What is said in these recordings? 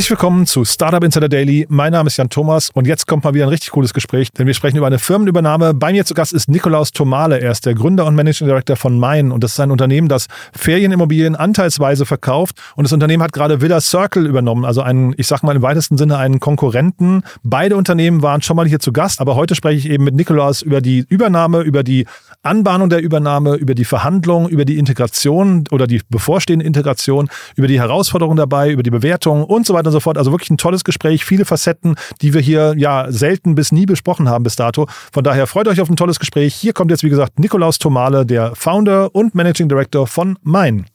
Herzlich willkommen zu Startup Insider Daily. Mein Name ist Jan Thomas und jetzt kommt mal wieder ein richtig cooles Gespräch, denn wir sprechen über eine Firmenübernahme. Bei mir zu Gast ist Nikolaus Tomale. Er ist der Gründer und Managing Director von Main und das ist ein Unternehmen, das Ferienimmobilien anteilsweise verkauft und das Unternehmen hat gerade Villa Circle übernommen, also einen, ich sag mal im weitesten Sinne einen Konkurrenten. Beide Unternehmen waren schon mal hier zu Gast, aber heute spreche ich eben mit Nikolaus über die Übernahme, über die Anbahnung der Übernahme, über die Verhandlungen, über die Integration oder die bevorstehende Integration, über die Herausforderungen dabei, über die Bewertung und so weiter und so fort. Also wirklich ein tolles Gespräch, viele Facetten, die wir hier ja selten bis nie besprochen haben bis dato. Von daher freut euch auf ein tolles Gespräch. Hier kommt jetzt, wie gesagt, Nikolaus Tomale, der Founder und Managing Director von Mein.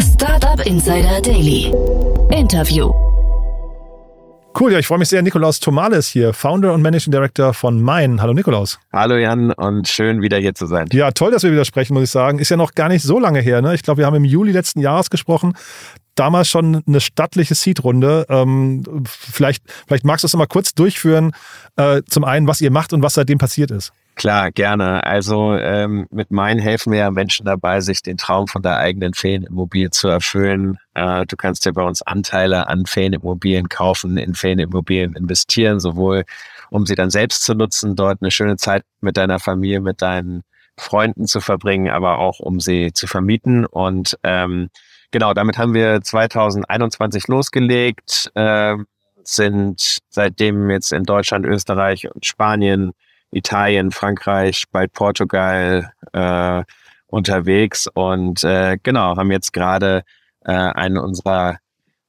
Startup Insider Daily. Interview. Cool, ja, ich freue mich sehr. Nikolaus Tomales hier, Founder und Managing Director von Mein. Hallo Nikolaus. Hallo Jan und schön wieder hier zu sein. Ja, toll, dass wir wieder sprechen, muss ich sagen. Ist ja noch gar nicht so lange her. Ne? Ich glaube, wir haben im Juli letzten Jahres gesprochen. Damals schon eine stattliche Seed-Runde. Ähm, vielleicht, vielleicht magst du es mal kurz durchführen. Äh, zum einen, was ihr macht und was seitdem passiert ist. Klar, gerne. Also ähm, mit Mein helfen wir ja Menschen dabei, sich den Traum von der eigenen Ferienimmobilie zu erfüllen. Äh, du kannst dir bei uns Anteile an Ferienimmobilien kaufen, in Ferienimmobilien investieren, sowohl um sie dann selbst zu nutzen, dort eine schöne Zeit mit deiner Familie, mit deinen Freunden zu verbringen, aber auch um sie zu vermieten. Und ähm, genau, damit haben wir 2021 losgelegt, äh, sind seitdem jetzt in Deutschland, Österreich und Spanien Italien, Frankreich, bald Portugal äh, unterwegs und äh, genau, haben jetzt gerade äh, einen unserer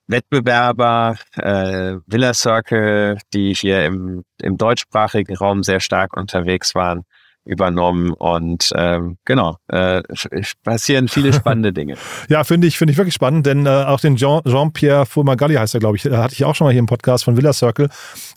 Wettbewerber, äh, Villa Circle, die hier im, im deutschsprachigen Raum sehr stark unterwegs waren, übernommen und ähm, genau, äh, passieren viele spannende Dinge. ja, finde ich, finde ich wirklich spannend, denn äh, auch den Jean, Jean-Pierre Fumagalli heißt er, glaube ich, hatte ich auch schon mal hier im Podcast von Villa Circle.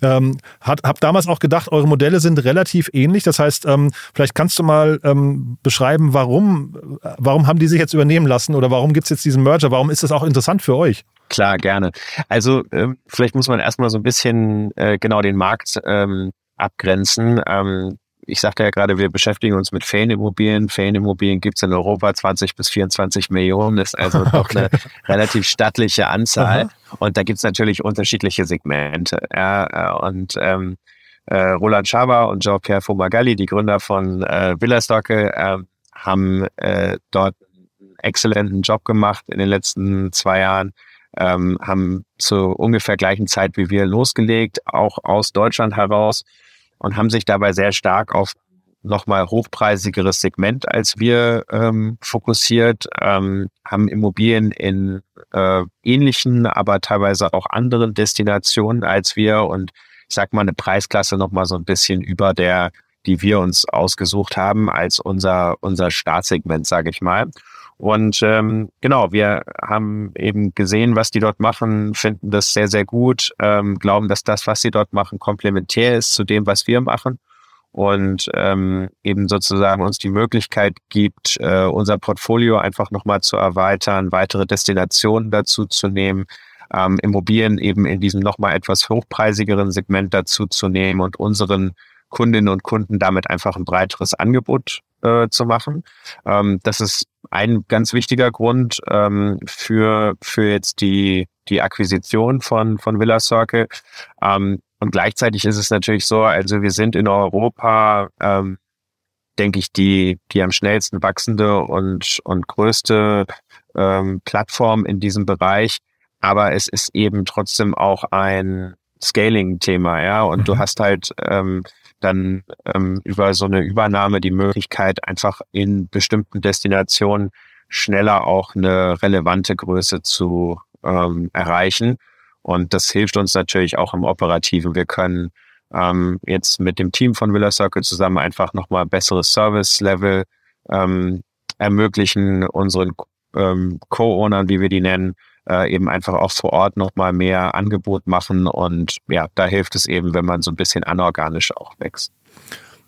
Ähm, hat, hab damals auch gedacht, eure Modelle sind relativ ähnlich. Das heißt, ähm, vielleicht kannst du mal ähm, beschreiben, warum, warum haben die sich jetzt übernehmen lassen oder warum gibt es jetzt diesen Merger? Warum ist das auch interessant für euch? Klar, gerne. Also äh, vielleicht muss man erstmal so ein bisschen äh, genau den Markt ähm, abgrenzen. Ähm, ich sagte ja gerade, wir beschäftigen uns mit Ferienimmobilien. Ferienimmobilien gibt es in Europa 20 bis 24 Millionen, ist also okay. doch eine relativ stattliche Anzahl. Aha. Und da gibt es natürlich unterschiedliche Segmente. Ja, äh, und ähm, äh, Roland Schaber und Jean-Pierre Fumagalli, die Gründer von äh, Villastocke, äh, haben äh, dort einen exzellenten Job gemacht in den letzten zwei Jahren. Ähm, haben zur ungefähr gleichen Zeit wie wir losgelegt, auch aus Deutschland heraus und haben sich dabei sehr stark auf nochmal hochpreisigeres Segment als wir ähm, fokussiert, ähm, haben Immobilien in äh, ähnlichen, aber teilweise auch anderen Destinationen als wir und ich sag mal eine Preisklasse nochmal so ein bisschen über der, die wir uns ausgesucht haben als unser unser Startsegment, sage ich mal. Und ähm, genau, wir haben eben gesehen, was die dort machen, finden das sehr, sehr gut, ähm, glauben, dass das, was sie dort machen, komplementär ist zu dem, was wir machen und ähm, eben sozusagen uns die Möglichkeit gibt, äh, unser Portfolio einfach nochmal zu erweitern, weitere Destinationen dazu zu nehmen, ähm, Immobilien eben in diesem nochmal etwas hochpreisigeren Segment dazu zu nehmen und unseren Kundinnen und Kunden damit einfach ein breiteres Angebot äh, zu machen. Ähm, das ist ein ganz wichtiger Grund ähm, für, für jetzt die, die Akquisition von, von Villa Circle. Ähm, und gleichzeitig ist es natürlich so, also wir sind in Europa, ähm, denke ich, die, die am schnellsten wachsende und, und größte ähm, Plattform in diesem Bereich. Aber es ist eben trotzdem auch ein Scaling-Thema, ja. Und mhm. du hast halt ähm, dann ähm, über so eine Übernahme die Möglichkeit, einfach in bestimmten Destinationen schneller auch eine relevante Größe zu ähm, erreichen. Und das hilft uns natürlich auch im Operativen. Wir können ähm, jetzt mit dem Team von Villa Circle zusammen einfach nochmal besseres Service-Level ähm, ermöglichen, unseren ähm, Co-Ownern, wie wir die nennen, äh, eben einfach auch vor Ort nochmal mehr Angebot machen. Und ja, da hilft es eben, wenn man so ein bisschen anorganisch auch wächst.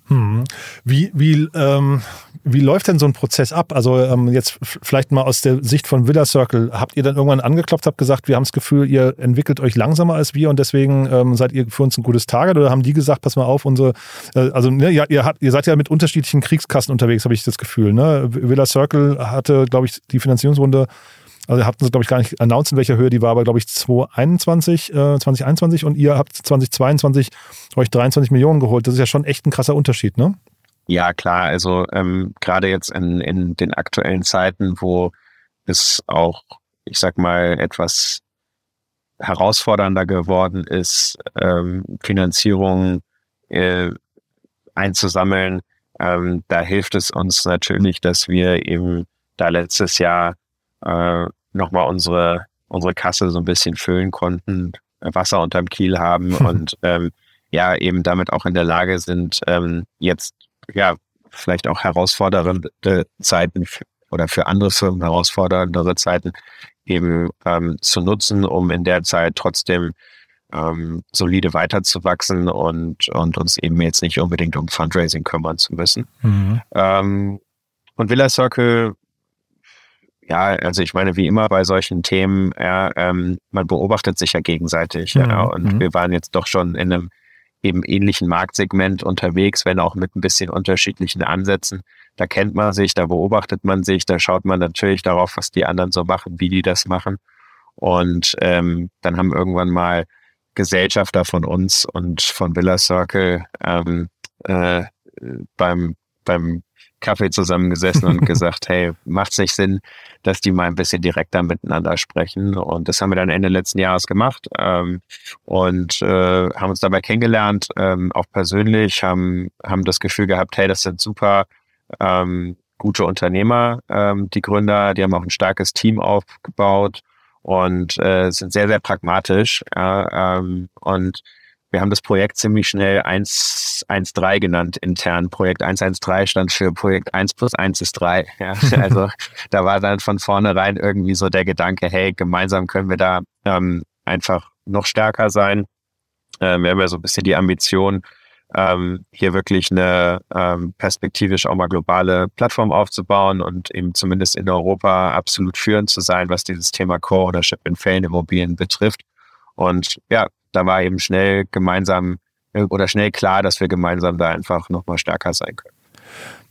Hm. Wie, wie, ähm, wie läuft denn so ein Prozess ab? Also ähm, jetzt vielleicht mal aus der Sicht von Villa Circle. Habt ihr dann irgendwann angeklopft, habt gesagt, wir haben das Gefühl, ihr entwickelt euch langsamer als wir und deswegen ähm, seid ihr für uns ein gutes Target? Oder haben die gesagt, pass mal auf, unsere, äh, also ne, ihr, ihr, habt, ihr seid ja mit unterschiedlichen Kriegskassen unterwegs, habe ich das Gefühl. Ne? Villa Circle hatte, glaube ich, die Finanzierungsrunde Also hatten sie, glaube ich, gar nicht announced, in welcher Höhe die war, aber glaube ich 2021, äh, 2021 und ihr habt 2022 euch 23 Millionen geholt. Das ist ja schon echt ein krasser Unterschied, ne? Ja, klar. Also ähm, gerade jetzt in, in den aktuellen Zeiten, wo es auch, ich sag mal, etwas herausfordernder geworden ist, ähm, Finanzierung äh, einzusammeln, ähm, da hilft es uns natürlich, dass wir eben da letztes Jahr äh, nochmal unsere, unsere Kasse so ein bisschen füllen konnten, Wasser unterm Kiel haben und ähm, ja, eben damit auch in der Lage sind, ähm, jetzt ja vielleicht auch herausfordernde Zeiten oder für andere Firmen herausforderndere Zeiten eben ähm, zu nutzen, um in der Zeit trotzdem ähm, solide weiterzuwachsen und, und uns eben jetzt nicht unbedingt um Fundraising kümmern zu müssen. Mhm. Ähm, und Villa Circle, ja, also ich meine, wie immer bei solchen Themen, ja, ähm, man beobachtet sich ja gegenseitig. Mhm. Ja, und mhm. wir waren jetzt doch schon in einem eben ähnlichen Marktsegment unterwegs, wenn auch mit ein bisschen unterschiedlichen Ansätzen. Da kennt man sich, da beobachtet man sich, da schaut man natürlich darauf, was die anderen so machen, wie die das machen. Und ähm, dann haben irgendwann mal Gesellschafter von uns und von Villa Circle ähm, äh, beim, beim Kaffee zusammengesessen und gesagt, hey, macht es nicht Sinn, dass die mal ein bisschen direkter miteinander sprechen. Und das haben wir dann Ende letzten Jahres gemacht ähm, und äh, haben uns dabei kennengelernt, ähm, auch persönlich, haben, haben das Gefühl gehabt, hey, das sind super ähm, gute Unternehmer, ähm, die Gründer, die haben auch ein starkes Team aufgebaut und äh, sind sehr, sehr pragmatisch. Ja, ähm, und wir haben das Projekt ziemlich schnell 113 genannt intern. Projekt 113 stand für Projekt 1 plus 1 ist 3. Ja, also da war dann von vornherein irgendwie so der Gedanke, hey, gemeinsam können wir da ähm, einfach noch stärker sein. Ähm, wir haben ja so ein bisschen die Ambition, ähm, hier wirklich eine ähm, perspektivisch auch mal globale Plattform aufzubauen und eben zumindest in Europa absolut führend zu sein, was dieses Thema Co-Ownership in Ferienimmobilien betrifft. Und ja, da war eben schnell gemeinsam äh, oder schnell klar, dass wir gemeinsam da einfach nochmal stärker sein können.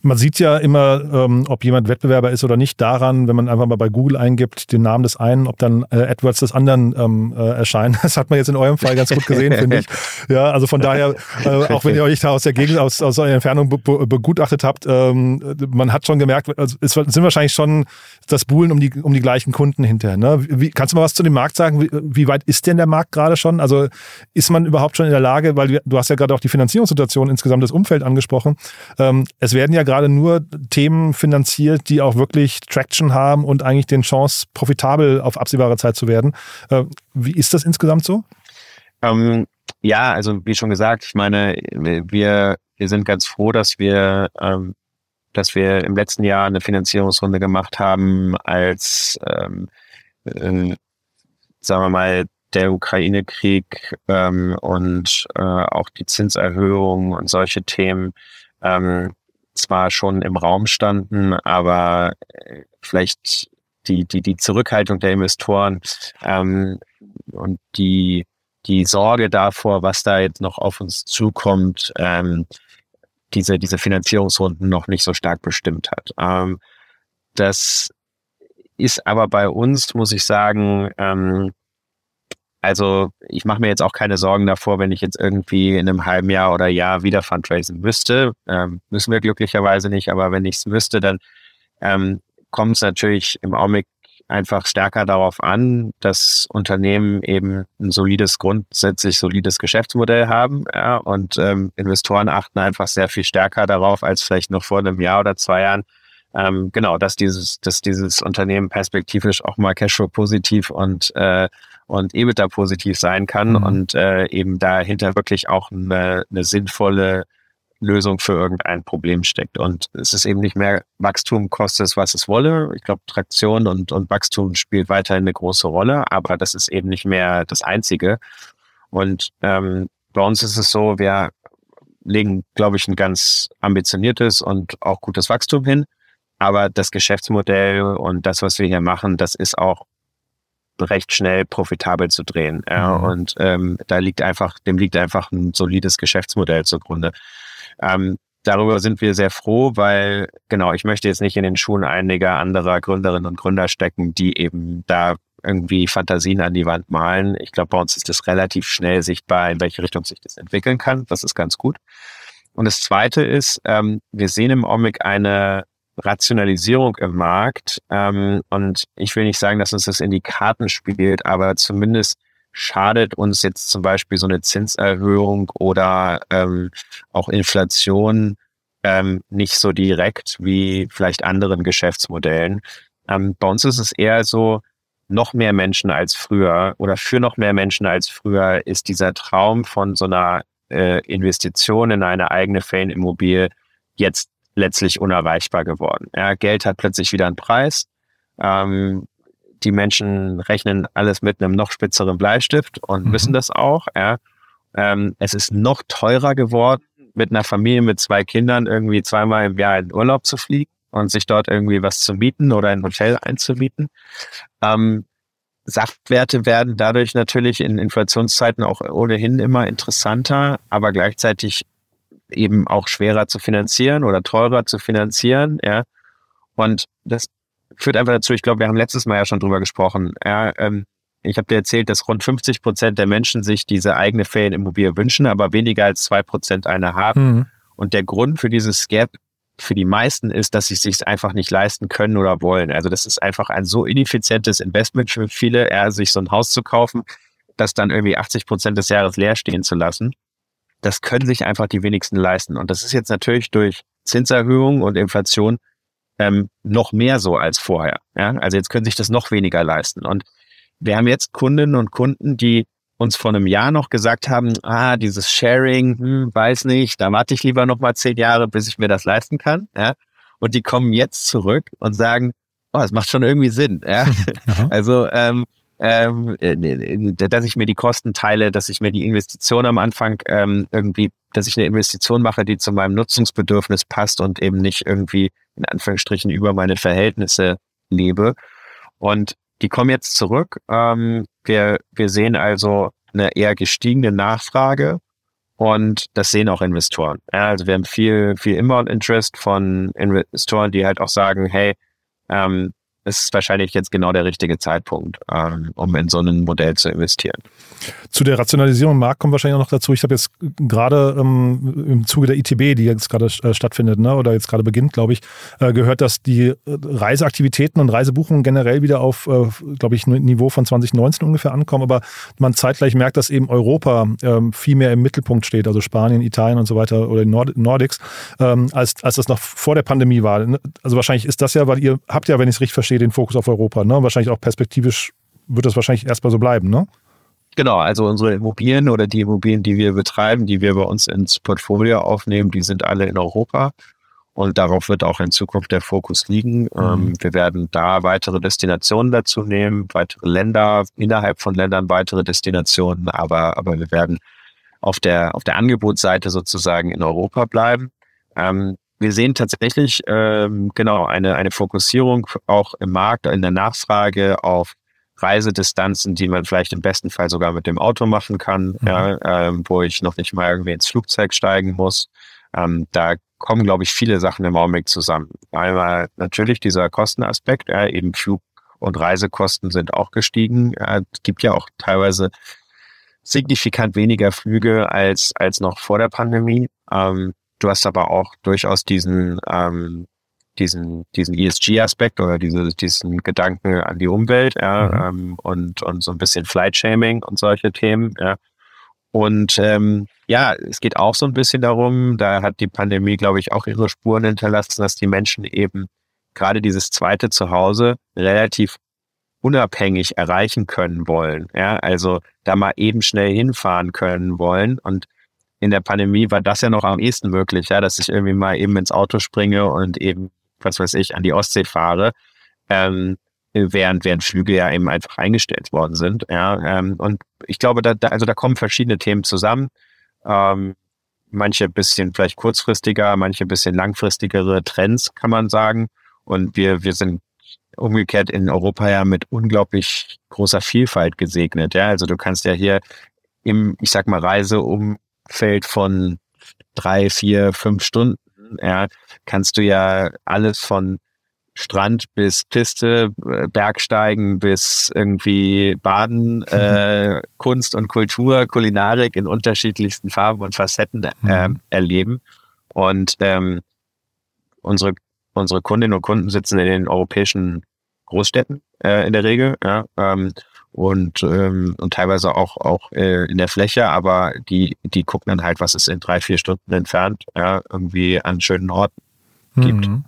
Man sieht ja immer, ähm, ob jemand Wettbewerber ist oder nicht, daran, wenn man einfach mal bei Google eingibt, den Namen des einen, ob dann äh, AdWords des anderen ähm, äh, erscheinen. Das hat man jetzt in eurem Fall ganz gut gesehen, finde ich. Ja, also von daher, äh, auch wenn ihr euch da aus der Gegend, aus, aus eurer Entfernung be begutachtet habt, ähm, man hat schon gemerkt, also es sind wahrscheinlich schon das Buhlen um die, um die gleichen Kunden hinterher. Ne? Wie, kannst du mal was zu dem Markt sagen? Wie, wie weit ist denn der Markt gerade schon? Also ist man überhaupt schon in der Lage, weil du hast ja gerade auch die Finanzierungssituation insgesamt das Umfeld angesprochen. Ähm, es werden ja gerade nur Themen finanziert, die auch wirklich Traction haben und eigentlich den Chance, profitabel auf absehbare Zeit zu werden. Äh, wie ist das insgesamt so? Ähm, ja, also wie schon gesagt, ich meine, wir, wir sind ganz froh, dass wir, ähm, dass wir im letzten Jahr eine Finanzierungsrunde gemacht haben, als ähm, äh, sagen wir mal, der Ukraine-Krieg ähm, und äh, auch die Zinserhöhung und solche Themen ähm, zwar schon im Raum standen, aber äh, vielleicht die, die, die Zurückhaltung der Investoren ähm, und die, die Sorge davor, was da jetzt noch auf uns zukommt, ähm, diese, diese Finanzierungsrunden noch nicht so stark bestimmt hat. Ähm, das ist aber bei uns, muss ich sagen, ähm, also ich mache mir jetzt auch keine Sorgen davor, wenn ich jetzt irgendwie in einem halben Jahr oder Jahr wieder Fundraising müsste. Ähm, müssen wir glücklicherweise nicht, aber wenn ich es müsste, dann ähm, kommt es natürlich im Augenblick einfach stärker darauf an, dass Unternehmen eben ein solides, grundsätzlich solides Geschäftsmodell haben. Ja, und ähm, Investoren achten einfach sehr viel stärker darauf als vielleicht noch vor einem Jahr oder zwei Jahren. Ähm, genau, dass dieses, dass dieses Unternehmen perspektivisch auch mal Cashflow positiv und äh, und EBITDA positiv sein kann mhm. und äh, eben dahinter wirklich auch eine, eine sinnvolle Lösung für irgendein Problem steckt. Und es ist eben nicht mehr Wachstum kostet es, was es wolle. Ich glaube, Traktion und, und Wachstum spielt weiterhin eine große Rolle, aber das ist eben nicht mehr das Einzige. Und ähm, bei uns ist es so, wir legen, glaube ich, ein ganz ambitioniertes und auch gutes Wachstum hin. Aber das Geschäftsmodell und das, was wir hier machen, das ist auch recht schnell profitabel zu drehen. Ja, mhm. Und ähm, da liegt einfach, dem liegt einfach ein solides Geschäftsmodell zugrunde. Ähm, darüber sind wir sehr froh, weil genau, ich möchte jetzt nicht in den Schuhen einiger anderer Gründerinnen und Gründer stecken, die eben da irgendwie Fantasien an die Wand malen. Ich glaube, bei uns ist das relativ schnell sichtbar, in welche Richtung sich das entwickeln kann. Das ist ganz gut. Und das Zweite ist, ähm, wir sehen im Augenblick eine Rationalisierung im Markt. Ähm, und ich will nicht sagen, dass uns das in die Karten spielt, aber zumindest schadet uns jetzt zum Beispiel so eine Zinserhöhung oder ähm, auch Inflation ähm, nicht so direkt wie vielleicht anderen Geschäftsmodellen. Ähm, bei uns ist es eher so, noch mehr Menschen als früher oder für noch mehr Menschen als früher ist dieser Traum von so einer äh, Investition in eine eigene Ferienimmobilie jetzt letztlich unerreichbar geworden. Ja, Geld hat plötzlich wieder einen Preis. Ähm, die Menschen rechnen alles mit einem noch spitzeren Bleistift und mhm. wissen das auch. Ja. Ähm, es ist noch teurer geworden, mit einer Familie mit zwei Kindern irgendwie zweimal im Jahr in Urlaub zu fliegen und sich dort irgendwie was zu mieten oder ein Hotel einzumieten. Ähm, Saftwerte werden dadurch natürlich in Inflationszeiten auch ohnehin immer interessanter, aber gleichzeitig eben auch schwerer zu finanzieren oder teurer zu finanzieren. Ja. Und das führt einfach dazu, ich glaube, wir haben letztes Mal ja schon drüber gesprochen. Ja, ähm, ich habe dir erzählt, dass rund 50 Prozent der Menschen sich diese eigene Ferienimmobilie wünschen, aber weniger als zwei Prozent eine haben. Mhm. Und der Grund für dieses Gap für die meisten ist, dass sie es sich einfach nicht leisten können oder wollen. Also das ist einfach ein so ineffizientes Investment für viele, eher sich so ein Haus zu kaufen, das dann irgendwie 80 Prozent des Jahres leer stehen zu lassen. Das können sich einfach die wenigsten leisten. Und das ist jetzt natürlich durch Zinserhöhungen und Inflation ähm, noch mehr so als vorher. Ja? Also jetzt können sich das noch weniger leisten. Und wir haben jetzt Kundinnen und Kunden, die uns vor einem Jahr noch gesagt haben, ah, dieses Sharing, hm, weiß nicht, da warte ich lieber noch mal zehn Jahre, bis ich mir das leisten kann. Ja? Und die kommen jetzt zurück und sagen, oh, es macht schon irgendwie Sinn. Ja? also ähm, ähm, äh, dass ich mir die Kosten teile, dass ich mir die Investition am Anfang ähm, irgendwie, dass ich eine Investition mache, die zu meinem Nutzungsbedürfnis passt und eben nicht irgendwie in Anführungsstrichen über meine Verhältnisse lebe. Und die kommen jetzt zurück. Ähm, wir, wir sehen also eine eher gestiegene Nachfrage und das sehen auch Investoren. Ja, also wir haben viel, viel Inbound-Interest von Investoren, die halt auch sagen, hey, ähm, ist wahrscheinlich jetzt genau der richtige Zeitpunkt, ähm, um in so ein Modell zu investieren. Zu der Rationalisierung im Markt kommt wahrscheinlich auch noch dazu. Ich habe jetzt gerade ähm, im Zuge der ITB, die jetzt gerade äh, stattfindet, ne, oder jetzt gerade beginnt, glaube ich, äh, gehört, dass die äh, Reiseaktivitäten und Reisebuchungen generell wieder auf, äh, glaube ich, Niveau von 2019 ungefähr ankommen, aber man zeitgleich merkt, dass eben Europa ähm, viel mehr im Mittelpunkt steht, also Spanien, Italien und so weiter oder Nord Nordics, ähm, als, als das noch vor der Pandemie war. Also wahrscheinlich ist das ja, weil ihr habt ja, wenn ich es richtig verstehe, den Fokus auf Europa. Ne? Wahrscheinlich auch perspektivisch wird das wahrscheinlich erstmal so bleiben, ne? Genau, also unsere Immobilien oder die Immobilien, die wir betreiben, die wir bei uns ins Portfolio aufnehmen, die sind alle in Europa. Und darauf wird auch in Zukunft der Fokus liegen. Mhm. Ähm, wir werden da weitere Destinationen dazu nehmen, weitere Länder, innerhalb von Ländern weitere Destinationen, aber, aber wir werden auf der, auf der Angebotsseite sozusagen in Europa bleiben. Ähm, wir sehen tatsächlich ähm, genau eine, eine Fokussierung auch im Markt, in der Nachfrage auf Reisedistanzen, die man vielleicht im besten Fall sogar mit dem Auto machen kann, mhm. ja, ähm, wo ich noch nicht mal irgendwie ins Flugzeug steigen muss. Ähm, da kommen, glaube ich, viele Sachen im Augenblick zusammen. Einmal natürlich dieser Kostenaspekt, ja, eben Flug- und Reisekosten sind auch gestiegen. Ja, es gibt ja auch teilweise signifikant weniger Flüge als, als noch vor der Pandemie. Ähm, Du hast aber auch durchaus diesen, ähm, diesen, diesen ESG-Aspekt oder diese, diesen Gedanken an die Umwelt, ja, mhm. ähm, und, und so ein bisschen Flight-Shaming und solche Themen, ja. Und ähm, ja, es geht auch so ein bisschen darum, da hat die Pandemie, glaube ich, auch ihre Spuren hinterlassen, dass die Menschen eben gerade dieses zweite Zuhause relativ unabhängig erreichen können wollen. Ja, also da mal eben schnell hinfahren können wollen. Und in der Pandemie war das ja noch am ehesten möglich, ja, dass ich irgendwie mal eben ins Auto springe und eben, was weiß ich, an die Ostsee fahre, ähm, während, während Flüge ja eben einfach eingestellt worden sind. Ja, ähm, und ich glaube, da, da, also da kommen verschiedene Themen zusammen. Ähm, manche bisschen vielleicht kurzfristiger, manche bisschen langfristigere Trends, kann man sagen. Und wir, wir sind umgekehrt in Europa ja mit unglaublich großer Vielfalt gesegnet. Ja, also du kannst ja hier im, ich sag mal, Reise um Feld von drei, vier, fünf Stunden ja, kannst du ja alles von Strand bis Piste, äh, Bergsteigen bis irgendwie Baden, äh, Kunst und Kultur, Kulinarik in unterschiedlichsten Farben und Facetten äh, mhm. erleben. Und ähm, unsere, unsere Kundinnen und Kunden sitzen in den europäischen Großstädten äh, in der Regel, ja, ähm, und, ähm, und teilweise auch, auch äh, in der Fläche, aber die, die gucken dann halt, was es in drei, vier Stunden entfernt ja, irgendwie an schönen Orten gibt. Mhm.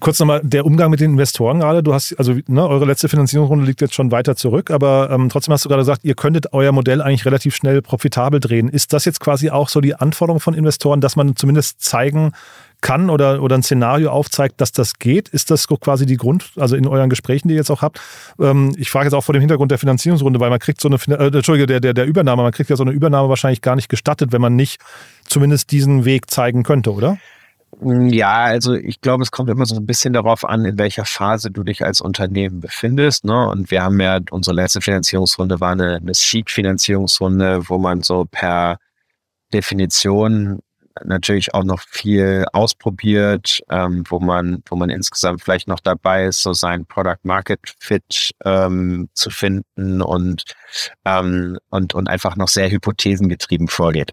Kurz nochmal der Umgang mit den Investoren gerade. Du hast, also ne, eure letzte Finanzierungsrunde liegt jetzt schon weiter zurück, aber ähm, trotzdem hast du gerade gesagt, ihr könntet euer Modell eigentlich relativ schnell profitabel drehen. Ist das jetzt quasi auch so die Anforderung von Investoren, dass man zumindest zeigen kann oder, oder ein Szenario aufzeigt, dass das geht? Ist das quasi die Grund, also in euren Gesprächen, die ihr jetzt auch habt? Ähm, ich frage jetzt auch vor dem Hintergrund der Finanzierungsrunde, weil man kriegt so eine, äh, Entschuldige, der, der, der Übernahme, man kriegt ja so eine Übernahme wahrscheinlich gar nicht gestattet, wenn man nicht zumindest diesen Weg zeigen könnte, oder? Mm, ja, also ich glaube, es kommt immer so ein bisschen darauf an, in welcher Phase du dich als Unternehmen befindest. Ne? Und wir haben ja, unsere letzte Finanzierungsrunde war eine, eine Seed-Finanzierungsrunde, wo man so per Definition natürlich auch noch viel ausprobiert, ähm, wo man, wo man insgesamt vielleicht noch dabei ist, so sein Product Market Fit ähm, zu finden und, ähm, und, und einfach noch sehr hypothesengetrieben vorgeht.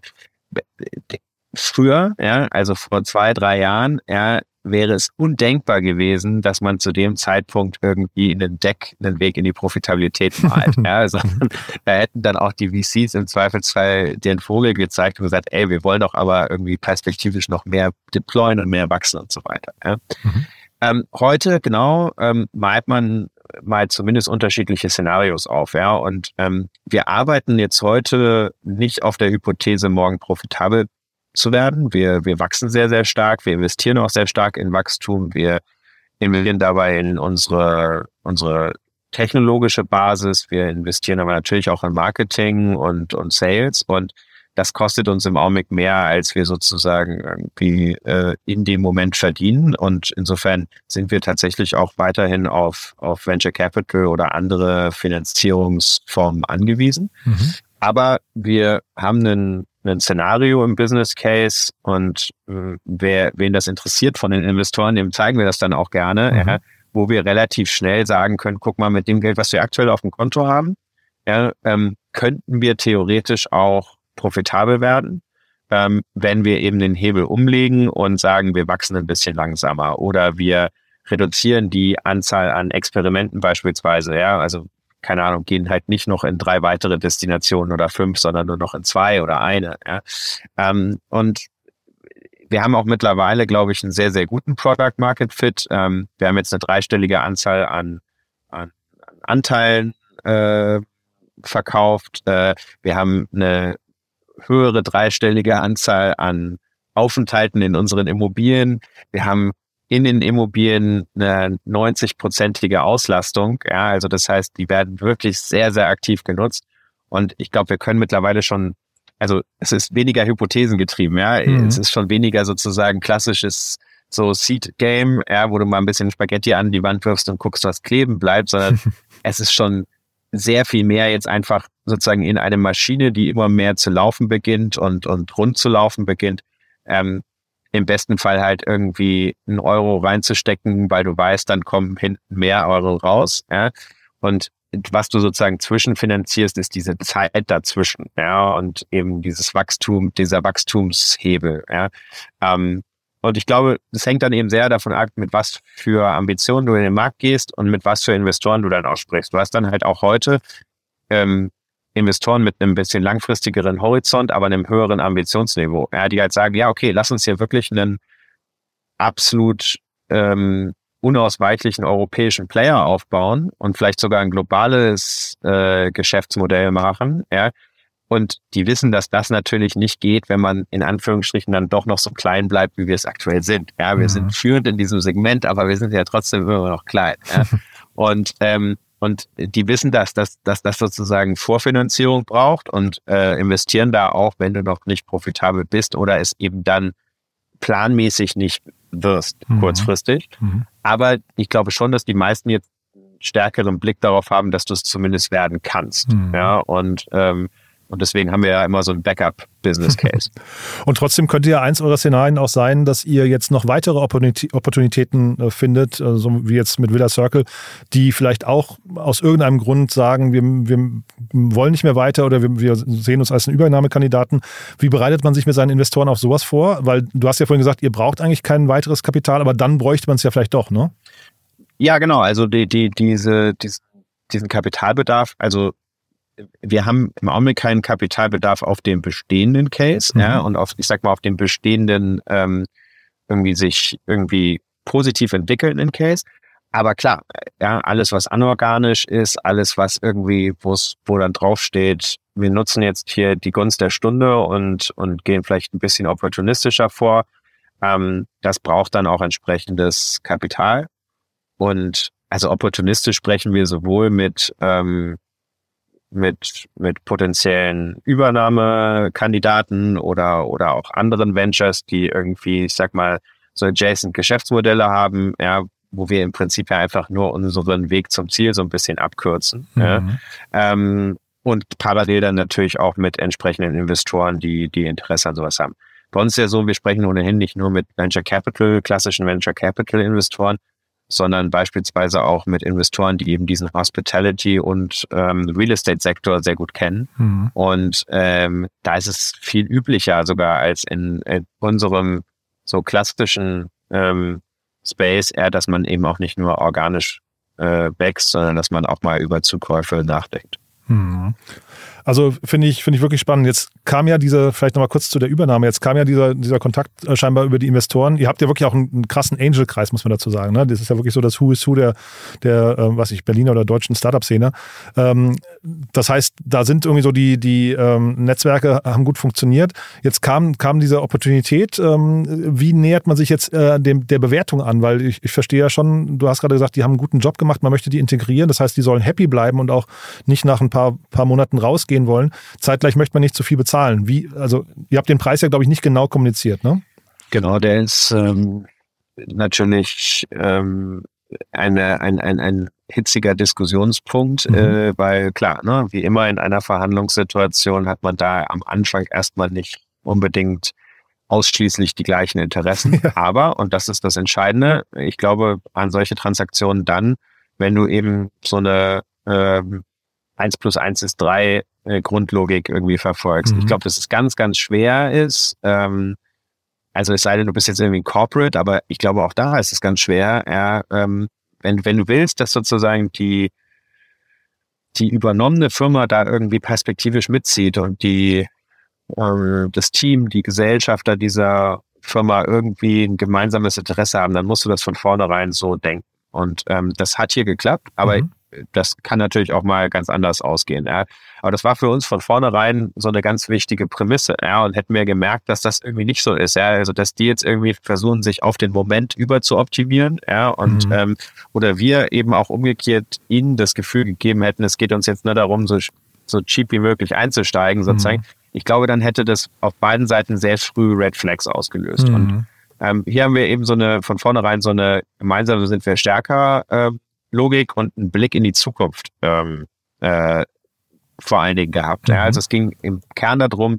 Früher, ja, also vor zwei, drei Jahren, ja, wäre es undenkbar gewesen, dass man zu dem Zeitpunkt irgendwie in den Deck einen Weg in die Profitabilität malt. ja, also, da hätten dann auch die VCs im Zweifelsfall den Vogel gezeigt und gesagt, ey, wir wollen doch aber irgendwie perspektivisch noch mehr deployen und mehr wachsen und so weiter. Ja. Mhm. Ähm, heute, genau, ähm, malt man mal zumindest unterschiedliche Szenarios auf, ja. Und ähm, wir arbeiten jetzt heute nicht auf der Hypothese, morgen profitabel zu werden. Wir, wir wachsen sehr, sehr stark. Wir investieren auch sehr stark in Wachstum. Wir investieren dabei in unsere, unsere technologische Basis. Wir investieren aber natürlich auch in Marketing und, und Sales. Und das kostet uns im Augenblick mehr, als wir sozusagen irgendwie äh, in dem Moment verdienen. Und insofern sind wir tatsächlich auch weiterhin auf, auf Venture Capital oder andere Finanzierungsformen angewiesen. Mhm. Aber wir haben einen ein Szenario im Business Case und äh, wer, wen das interessiert von den Investoren, dem zeigen wir das dann auch gerne, mhm. ja, wo wir relativ schnell sagen können, guck mal, mit dem Geld, was wir aktuell auf dem Konto haben, ja, ähm, könnten wir theoretisch auch profitabel werden, ähm, wenn wir eben den Hebel umlegen und sagen, wir wachsen ein bisschen langsamer oder wir reduzieren die Anzahl an Experimenten beispielsweise, ja, also keine Ahnung, gehen halt nicht noch in drei weitere Destinationen oder fünf, sondern nur noch in zwei oder eine. Ja. Ähm, und wir haben auch mittlerweile, glaube ich, einen sehr, sehr guten Product Market Fit. Ähm, wir haben jetzt eine dreistellige Anzahl an, an, an Anteilen äh, verkauft. Äh, wir haben eine höhere dreistellige Anzahl an Aufenthalten in unseren Immobilien. Wir haben in den Immobilien eine 90-prozentige Auslastung. Ja, also das heißt, die werden wirklich sehr, sehr aktiv genutzt. Und ich glaube, wir können mittlerweile schon, also es ist weniger Hypothesen getrieben, ja. Mhm. Es ist schon weniger sozusagen klassisches so Seed-Game, ja, wo du mal ein bisschen Spaghetti an die Wand wirfst und guckst, was kleben bleibt, sondern es ist schon sehr viel mehr jetzt einfach sozusagen in eine Maschine, die immer mehr zu laufen beginnt und, und rund zu laufen beginnt, ähm, im besten Fall halt irgendwie einen Euro reinzustecken, weil du weißt, dann kommen hinten mehr Euro raus. Ja? Und was du sozusagen zwischenfinanzierst, ist diese Zeit dazwischen, ja, und eben dieses Wachstum, dieser Wachstumshebel, ja. Ähm, und ich glaube, das hängt dann eben sehr davon ab, mit was für Ambitionen du in den Markt gehst und mit was für Investoren du dann aussprichst. Du hast dann halt auch heute ähm, Investoren mit einem bisschen langfristigeren Horizont, aber einem höheren Ambitionsniveau. Ja, die halt sagen, ja, okay, lass uns hier wirklich einen absolut ähm, unausweichlichen europäischen Player aufbauen und vielleicht sogar ein globales äh, Geschäftsmodell machen. Ja, und die wissen, dass das natürlich nicht geht, wenn man in Anführungsstrichen dann doch noch so klein bleibt, wie wir es aktuell sind. Ja, wir mhm. sind führend in diesem Segment, aber wir sind ja trotzdem immer noch klein. Ja? und ähm, und die wissen das, dass, dass das sozusagen Vorfinanzierung braucht und äh, investieren da auch, wenn du noch nicht profitabel bist oder es eben dann planmäßig nicht wirst, mhm. kurzfristig. Mhm. Aber ich glaube schon, dass die meisten jetzt stärkeren Blick darauf haben, dass du es zumindest werden kannst. Mhm. Ja, und ähm, Und deswegen haben wir ja immer so ein Backup-Business-Case. Und trotzdem könnte ja eins eurer Szenarien auch sein, dass ihr jetzt noch weitere Opportunitäten äh, findet, äh, so wie jetzt mit Villa Circle, die vielleicht auch aus irgendeinem Grund sagen, wir, wir wollen nicht mehr weiter oder wir, wir sehen uns als einen Übernahmekandidaten. Wie bereitet man sich mit seinen Investoren auf sowas vor? Weil du hast ja vorhin gesagt, ihr braucht eigentlich kein weiteres Kapital, aber dann bräuchte man es ja vielleicht doch, ne? Ja, genau. Also die, die, diese, diesen Kapitalbedarf, also wir haben im Augenblick keinen Kapitalbedarf auf dem bestehenden Case, mhm. ja, und auf, ich sag mal, auf dem bestehenden ähm, irgendwie sich irgendwie positiv entwickelnden Case. Aber klar, ja, alles, was anorganisch ist, alles, was irgendwie, wo es, wo dann draufsteht, wir nutzen jetzt hier die Gunst der Stunde und, und gehen vielleicht ein bisschen opportunistischer vor, ähm, das braucht dann auch entsprechendes Kapital. Und also opportunistisch sprechen wir sowohl mit ähm, mit, mit potenziellen Übernahmekandidaten oder, oder auch anderen Ventures, die irgendwie, ich sag mal, so adjacent Geschäftsmodelle haben, ja, wo wir im Prinzip ja einfach nur unseren Weg zum Ziel so ein bisschen abkürzen. Mhm. Ja. Ähm, und parallel dann natürlich auch mit entsprechenden Investoren, die, die Interesse an sowas haben. Bei uns ist ja so, wir sprechen ohnehin nicht nur mit Venture Capital, klassischen Venture Capital Investoren, sondern beispielsweise auch mit Investoren, die eben diesen Hospitality und ähm, Real Estate Sektor sehr gut kennen. Mhm. Und ähm, da ist es viel üblicher sogar als in, in unserem so klassischen ähm, Space eher, dass man eben auch nicht nur organisch äh, wächst, sondern dass man auch mal über Zukäufe nachdenkt. Mhm. Also finde ich, finde ich wirklich spannend. Jetzt kam ja dieser, vielleicht nochmal kurz zu der Übernahme, jetzt kam ja dieser, dieser Kontakt äh, scheinbar über die Investoren. Ihr habt ja wirklich auch einen, einen krassen Angel-Kreis, muss man dazu sagen. Ne? Das ist ja wirklich so das Who is Who der, der äh, was ich, Berliner oder deutschen Startup-Szene. Ähm, das heißt, da sind irgendwie so die, die ähm, Netzwerke haben gut funktioniert. Jetzt kam, kam diese Opportunität. Ähm, wie nähert man sich jetzt äh, dem, der Bewertung an? Weil ich, ich verstehe ja schon, du hast gerade gesagt, die haben einen guten Job gemacht, man möchte die integrieren. Das heißt, die sollen happy bleiben und auch nicht nach ein paar, paar Monaten rausgehen gehen wollen. Zeitgleich möchte man nicht zu viel bezahlen. Wie, also ihr habt den Preis ja, glaube ich, nicht genau kommuniziert, ne? Genau, der ist ähm, natürlich ähm, eine, ein, ein, ein hitziger Diskussionspunkt, mhm. äh, weil klar, ne, wie immer in einer Verhandlungssituation hat man da am Anfang erstmal nicht unbedingt ausschließlich die gleichen Interessen. Ja. Aber, und das ist das Entscheidende, ich glaube an solche Transaktionen dann, wenn du eben so eine ähm, 1 plus 1 ist 3 äh, Grundlogik irgendwie verfolgst. Mhm. Ich glaube, dass es ganz, ganz schwer ist. Ähm, also es sei denn, du bist jetzt irgendwie ein Corporate, aber ich glaube auch da ist es ganz schwer, ja, ähm, wenn, wenn du willst, dass sozusagen die, die übernommene Firma da irgendwie perspektivisch mitzieht und die ähm, das Team, die Gesellschafter dieser Firma irgendwie ein gemeinsames Interesse haben, dann musst du das von vornherein so denken. Und ähm, das hat hier geklappt, aber mhm das kann natürlich auch mal ganz anders ausgehen. Ja. Aber das war für uns von vornherein so eine ganz wichtige Prämisse. Ja, und hätten wir gemerkt, dass das irgendwie nicht so ist. Ja, also dass die jetzt irgendwie versuchen, sich auf den Moment über zu optimieren. Ja, und mhm. ähm, oder wir eben auch umgekehrt ihnen das Gefühl gegeben hätten, es geht uns jetzt nur darum, so, so cheap wie möglich einzusteigen, sozusagen. Mhm. Ich glaube, dann hätte das auf beiden Seiten sehr früh Red Flags ausgelöst. Mhm. Und ähm, hier haben wir eben so eine, von vornherein so eine gemeinsame sind wir stärker äh, Logik und einen Blick in die Zukunft ähm, äh, vor allen Dingen gehabt. Mhm. Ja, also es ging im Kern darum,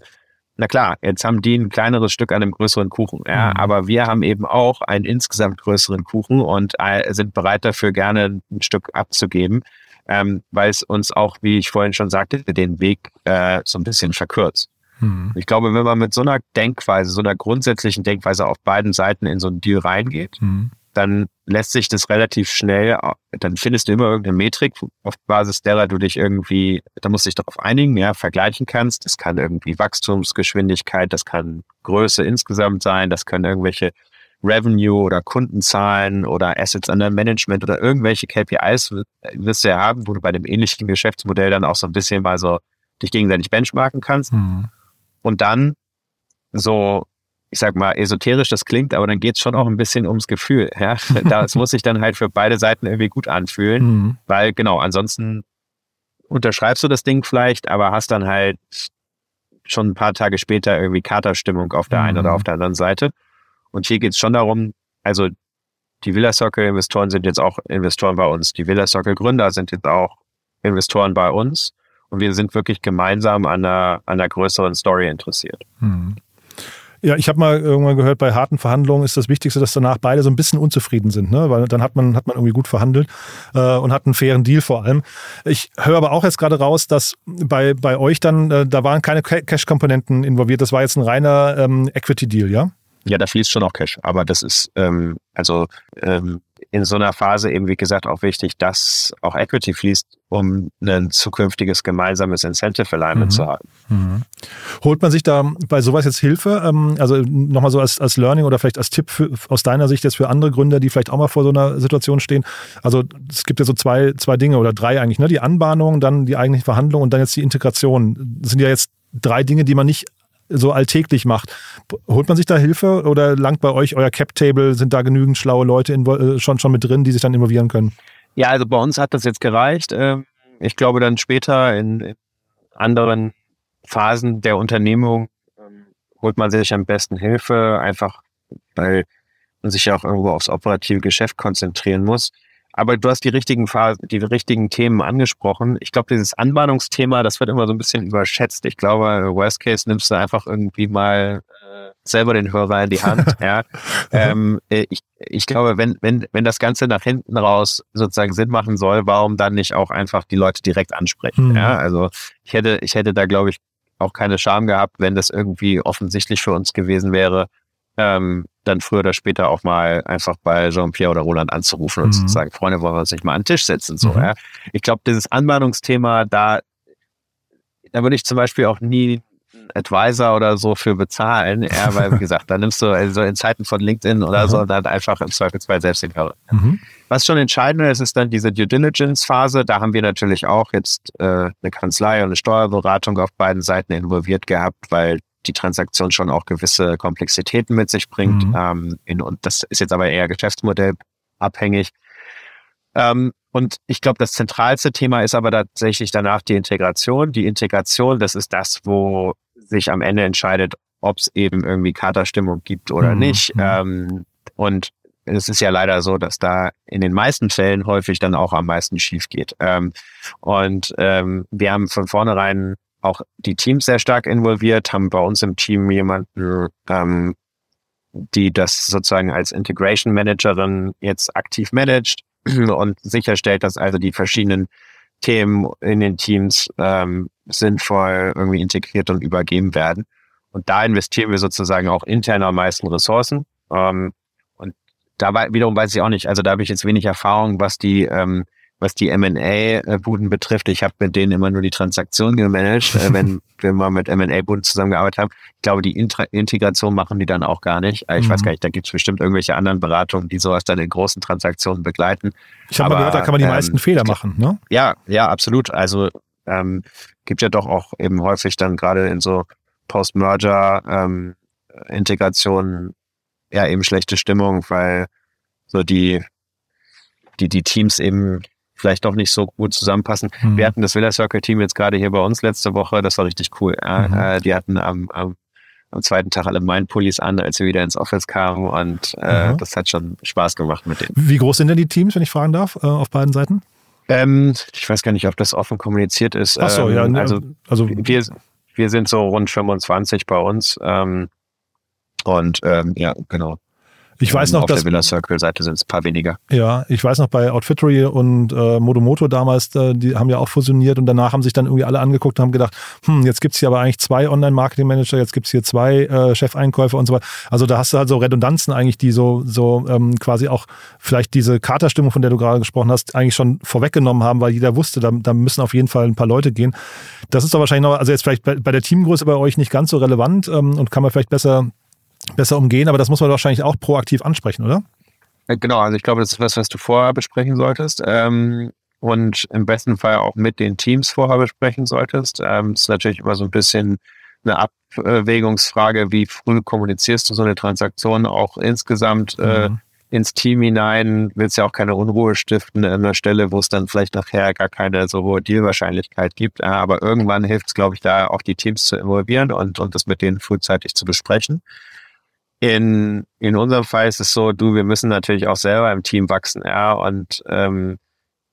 na klar, jetzt haben die ein kleineres Stück an einem größeren Kuchen, ja, mhm. aber wir haben eben auch einen insgesamt größeren Kuchen und äh, sind bereit dafür gerne ein Stück abzugeben, ähm, weil es uns auch, wie ich vorhin schon sagte, den Weg äh, so ein bisschen verkürzt. Mhm. Ich glaube, wenn man mit so einer Denkweise, so einer grundsätzlichen Denkweise auf beiden Seiten in so einen Deal reingeht, mhm dann lässt sich das relativ schnell, dann findest du immer irgendeine Metrik, auf Basis derer du dich irgendwie, da musst du dich darauf einigen, ja, vergleichen kannst. Das kann irgendwie Wachstumsgeschwindigkeit, das kann Größe insgesamt sein, das können irgendwelche Revenue oder Kundenzahlen oder Assets under Management oder irgendwelche KPIs wirst du ja haben, wo du bei dem ähnlichen Geschäftsmodell dann auch so ein bisschen mal so dich gegenseitig benchmarken kannst. Mhm. Und dann so ich sag mal, esoterisch das klingt, aber dann geht es schon auch ein bisschen ums Gefühl. Ja? Das muss sich dann halt für beide Seiten irgendwie gut anfühlen, mhm. weil genau, ansonsten unterschreibst du das Ding vielleicht, aber hast dann halt schon ein paar Tage später irgendwie Katerstimmung auf der mhm. einen oder mhm. auf der anderen Seite. Und hier geht es schon darum, also die Villa Circle Investoren sind jetzt auch Investoren bei uns. Die Villa Circle Gründer sind jetzt auch Investoren bei uns. und wir sind wirklich gemeinsam an einer, an einer größeren Story interessiert. Mhm. Ja, ich habe mal irgendwann gehört, bei harten Verhandlungen ist das Wichtigste, dass danach beide so ein bisschen unzufrieden sind, ne? weil dann hat man, hat man irgendwie gut verhandelt äh, und hat einen fairen Deal vor allem. Ich höre aber auch jetzt gerade raus, dass bei, bei euch dann, äh, da waren keine Cash-Komponenten involviert, das war jetzt ein reiner ähm, Equity-Deal, ja? Ja, da fließt schon auch Cash, aber das ist ähm, also ähm, in so einer Phase eben, wie gesagt, auch wichtig, dass auch Equity fließt, um ein zukünftiges gemeinsames Incentive Alignment mhm. zu haben. Mhm. Holt man sich da bei sowas jetzt Hilfe? Ähm, also nochmal so als, als Learning oder vielleicht als Tipp für, aus deiner Sicht jetzt für andere Gründer, die vielleicht auch mal vor so einer Situation stehen. Also es gibt ja so zwei, zwei Dinge oder drei eigentlich, ne? Die Anbahnung, dann die eigentliche Verhandlung und dann jetzt die Integration. Das sind ja jetzt drei Dinge, die man nicht so alltäglich macht. Holt man sich da Hilfe oder langt bei euch euer Cap-Table? Sind da genügend schlaue Leute äh, schon, schon mit drin, die sich dann involvieren können? Ja, also bei uns hat das jetzt gereicht. Ähm, ich glaube, dann später in anderen Phasen der Unternehmung ähm, holt man sich am besten Hilfe, einfach weil man sich ja auch irgendwo aufs operative Geschäft konzentrieren muss. Aber du hast die richtigen Phasen, die richtigen Themen angesprochen. Ich glaube, dieses Anbahnungsthema, das wird immer so ein bisschen überschätzt. Ich glaube, Worst Case nimmst du einfach irgendwie mal äh, selber den Hörer in die Hand. ja. ähm, äh, ich, ich glaube, wenn, wenn, wenn das Ganze nach hinten raus sozusagen Sinn machen soll, warum dann nicht auch einfach die Leute direkt ansprechen? Mhm. Ja, also ich hätte, ich hätte da, glaube ich, auch keine Scham gehabt, wenn das irgendwie offensichtlich für uns gewesen wäre, ähm, dann früher oder später auch mal einfach bei Jean-Pierre oder Roland anzurufen und mhm. zu sagen, Freunde, wollen wir uns nicht mal an den Tisch setzen? So, mhm. ja. Ich glaube, dieses Anmahnungsthema, da, da würde ich zum Beispiel auch nie Advisor oder so für bezahlen, ja, weil wie gesagt, da nimmst du also in Zeiten von LinkedIn oder mhm. so dann einfach im Zweifelsfall selbst den Hörer. Mhm. Was schon entscheidender ist, ist dann diese Due Diligence Phase. Da haben wir natürlich auch jetzt äh, eine Kanzlei und eine Steuerberatung auf beiden Seiten involviert gehabt, weil die Transaktion schon auch gewisse Komplexitäten mit sich bringt. Mhm. Ähm, in, und das ist jetzt aber eher geschäftsmodellabhängig. Ähm, und ich glaube, das zentralste Thema ist aber tatsächlich danach die Integration. Die Integration, das ist das, wo sich am Ende entscheidet, ob es eben irgendwie Katerstimmung gibt oder mhm. nicht. Mhm. Ähm, und es ist ja leider so, dass da in den meisten Fällen häufig dann auch am meisten schief geht. Ähm, und ähm, wir haben von vornherein auch die Teams sehr stark involviert, haben bei uns im Team jemanden, ähm, die das sozusagen als Integration Managerin jetzt aktiv managt und sicherstellt, dass also die verschiedenen Themen in den Teams ähm, sinnvoll irgendwie integriert und übergeben werden. Und da investieren wir sozusagen auch intern am meisten Ressourcen. Ähm, und da wiederum weiß ich auch nicht, also da habe ich jetzt wenig Erfahrung, was die ähm, was die M&A-Buden betrifft. Ich habe mit denen immer nur die Transaktion gemanagt, äh, wenn wir mal mit M&A-Buden zusammengearbeitet haben. Ich glaube, die Intra Integration machen die dann auch gar nicht. Äh, ich mhm. weiß gar nicht, da gibt es bestimmt irgendwelche anderen Beratungen, die sowas dann in großen Transaktionen begleiten. Ich habe mal gehört, da kann man die ähm, meisten Fehler machen, ne? Ja, ja, absolut. Also ähm, gibt ja doch auch eben häufig dann gerade in so Post-Merger-Integrationen ähm, ja eben schlechte Stimmung, weil so die die die Teams eben vielleicht doch nicht so gut zusammenpassen. Mhm. Wir hatten das Villa Circle Team jetzt gerade hier bei uns letzte Woche, das war richtig cool. Mhm. Äh, die hatten am, am, am zweiten Tag alle Mindpullis an, als wir wieder ins Office kamen und äh, mhm. das hat schon Spaß gemacht mit denen. Wie groß sind denn die Teams, wenn ich fragen darf, äh, auf beiden Seiten? Ähm, ich weiß gar nicht, ob das offen kommuniziert ist. Ach so, ähm, ja. Ne, also, also wir, wir sind so rund 25 bei uns. Ähm, und ähm, ja, genau. Ich weiß noch, auf dass. der Villa Circle-Seite sind es ein paar weniger. Ja, ich weiß noch, bei Outfittery und äh, Modomoto damals, äh, die haben ja auch fusioniert und danach haben sich dann irgendwie alle angeguckt und haben gedacht, hm, jetzt gibt's hier aber eigentlich zwei Online-Marketing-Manager, jetzt gibt's hier zwei äh, Chefeinkäufer und so weiter. Also da hast du halt so Redundanzen eigentlich, die so, so ähm, quasi auch vielleicht diese Katerstimmung, von der du gerade gesprochen hast, eigentlich schon vorweggenommen haben, weil jeder wusste, da, da müssen auf jeden Fall ein paar Leute gehen. Das ist doch wahrscheinlich noch, also jetzt vielleicht bei, bei der Teamgröße bei euch nicht ganz so relevant ähm, und kann man vielleicht besser besser umgehen, aber das muss man wahrscheinlich auch proaktiv ansprechen, oder? Äh, genau, also ich glaube, das ist was, was du vorher besprechen solltest. Ähm, und im besten Fall auch mit den Teams vorher besprechen solltest. Ähm, ist natürlich immer so ein bisschen eine Abwägungsfrage, wie früh kommunizierst du so eine Transaktion auch insgesamt äh, mhm. ins Team hinein. Willst ja auch keine Unruhe stiften an einer Stelle, wo es dann vielleicht nachher gar keine so hohe Dealwahrscheinlichkeit gibt. Aber irgendwann hilft es, glaube ich, da auch die Teams zu involvieren und, und das mit denen frühzeitig zu besprechen. In, in unserem Fall ist es so, du, wir müssen natürlich auch selber im Team wachsen, ja, und ähm,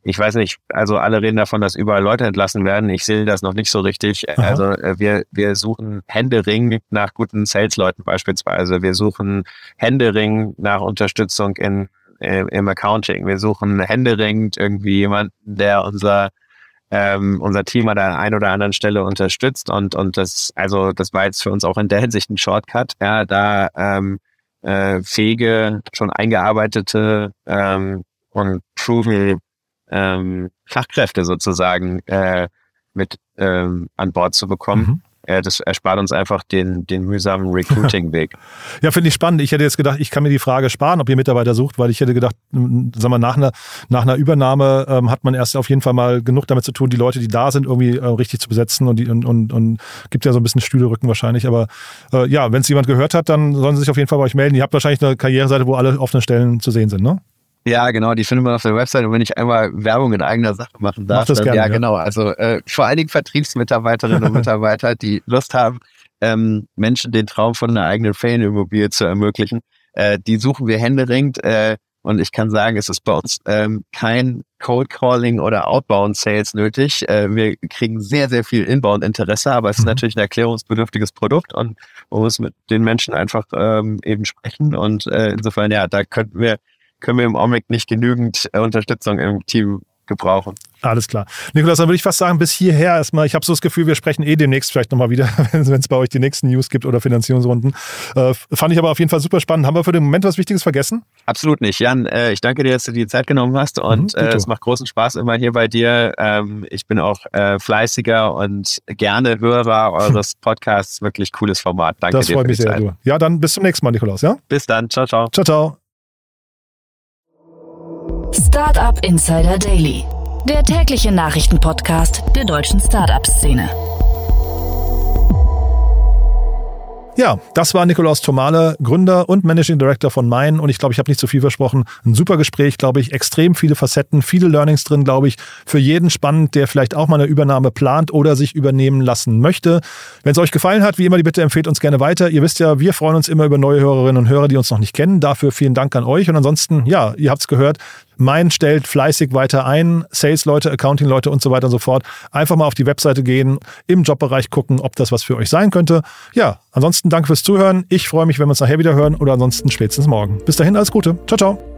ich weiß nicht, also alle reden davon, dass überall Leute entlassen werden. Ich sehe das noch nicht so richtig. Aha. Also äh, wir, wir suchen Händering nach guten Sales-Leuten beispielsweise. Wir suchen Händering nach Unterstützung in, äh, im Accounting. Wir suchen händeringend irgendwie jemanden, der unser ähm, unser Team an der einen oder anderen Stelle unterstützt und und das also das war jetzt für uns auch in der Hinsicht ein Shortcut ja da ähm, äh, fähige schon eingearbeitete ähm, und proven ähm, Fachkräfte sozusagen äh, mit ähm, an Bord zu bekommen. Mhm. Äh, das erspart uns einfach den, den mühsamen Recruiting-Weg. ja, finde ich spannend. Ich hätte jetzt gedacht, ich kann mir die Frage sparen, ob ihr Mitarbeiter sucht, weil ich hätte gedacht, sag mal, nach einer, nach einer Übernahme ähm, hat man erst auf jeden Fall mal genug damit zu tun, die Leute, die da sind, irgendwie äh, richtig zu besetzen und, die, und, und, und gibt ja so ein bisschen Stühlerücken wahrscheinlich. Aber äh, ja, wenn es jemand gehört hat, dann sollen sie sich auf jeden Fall bei euch melden. Ihr habt wahrscheinlich eine Karriereseite, wo alle offenen Stellen zu sehen sind, ne? Ja, genau, die findet man auf der Website und wenn ich einmal Werbung in eigener Sache machen darf, Mach das dann, gerne, ja, ja, genau. Also äh, vor allen Dingen Vertriebsmitarbeiterinnen und Mitarbeiter, die Lust haben, ähm, Menschen den Traum von einer eigenen Ferienimmobilie zu ermöglichen, äh, die suchen wir händeringend. Äh, und ich kann sagen, es ist bei uns ähm, kein Cold Calling oder Outbound Sales nötig. Äh, wir kriegen sehr, sehr viel Inbound Interesse, aber es ist mhm. natürlich ein erklärungsbedürftiges Produkt und man muss mit den Menschen einfach ähm, eben sprechen. Und äh, insofern, ja, da könnten wir können wir im Augenblick nicht genügend äh, Unterstützung im Team gebrauchen. Alles klar. Nikolas, dann würde ich fast sagen, bis hierher erstmal. Ich habe so das Gefühl, wir sprechen eh demnächst vielleicht nochmal wieder, wenn es bei euch die nächsten News gibt oder Finanzierungsrunden. Äh, fand ich aber auf jeden Fall super spannend. Haben wir für den Moment was Wichtiges vergessen? Absolut nicht. Jan, äh, ich danke dir, dass du dir die Zeit genommen hast und mhm, äh, es macht großen Spaß immer hier bei dir. Ähm, ich bin auch äh, fleißiger und gerne Hörer eures Podcasts. Wirklich cooles Format. Danke das dir. Das freut mich sehr. Du. Ja, dann bis zum nächsten Mal, Nikolaus. Ja? Bis dann. Ciao, ciao. Ciao, ciao. Startup Insider Daily, der tägliche Nachrichtenpodcast der deutschen Startup-Szene. Ja, das war Nikolaus Tomale, Gründer und Managing Director von Main. Und ich glaube, ich habe nicht zu viel versprochen. Ein super Gespräch, glaube ich. Extrem viele Facetten, viele Learnings drin, glaube ich. Für jeden spannend, der vielleicht auch mal eine Übernahme plant oder sich übernehmen lassen möchte. Wenn es euch gefallen hat, wie immer, die Bitte empfehlt uns gerne weiter. Ihr wisst ja, wir freuen uns immer über neue Hörerinnen und Hörer, die uns noch nicht kennen. Dafür vielen Dank an euch. Und ansonsten, ja, ihr habt es gehört. Mein stellt fleißig weiter ein, Sales-Leute, Accounting-Leute und so weiter und so fort. Einfach mal auf die Webseite gehen, im Jobbereich gucken, ob das was für euch sein könnte. Ja, ansonsten danke fürs Zuhören. Ich freue mich, wenn wir uns nachher wieder hören oder ansonsten spätestens morgen. Bis dahin, alles Gute. Ciao, ciao.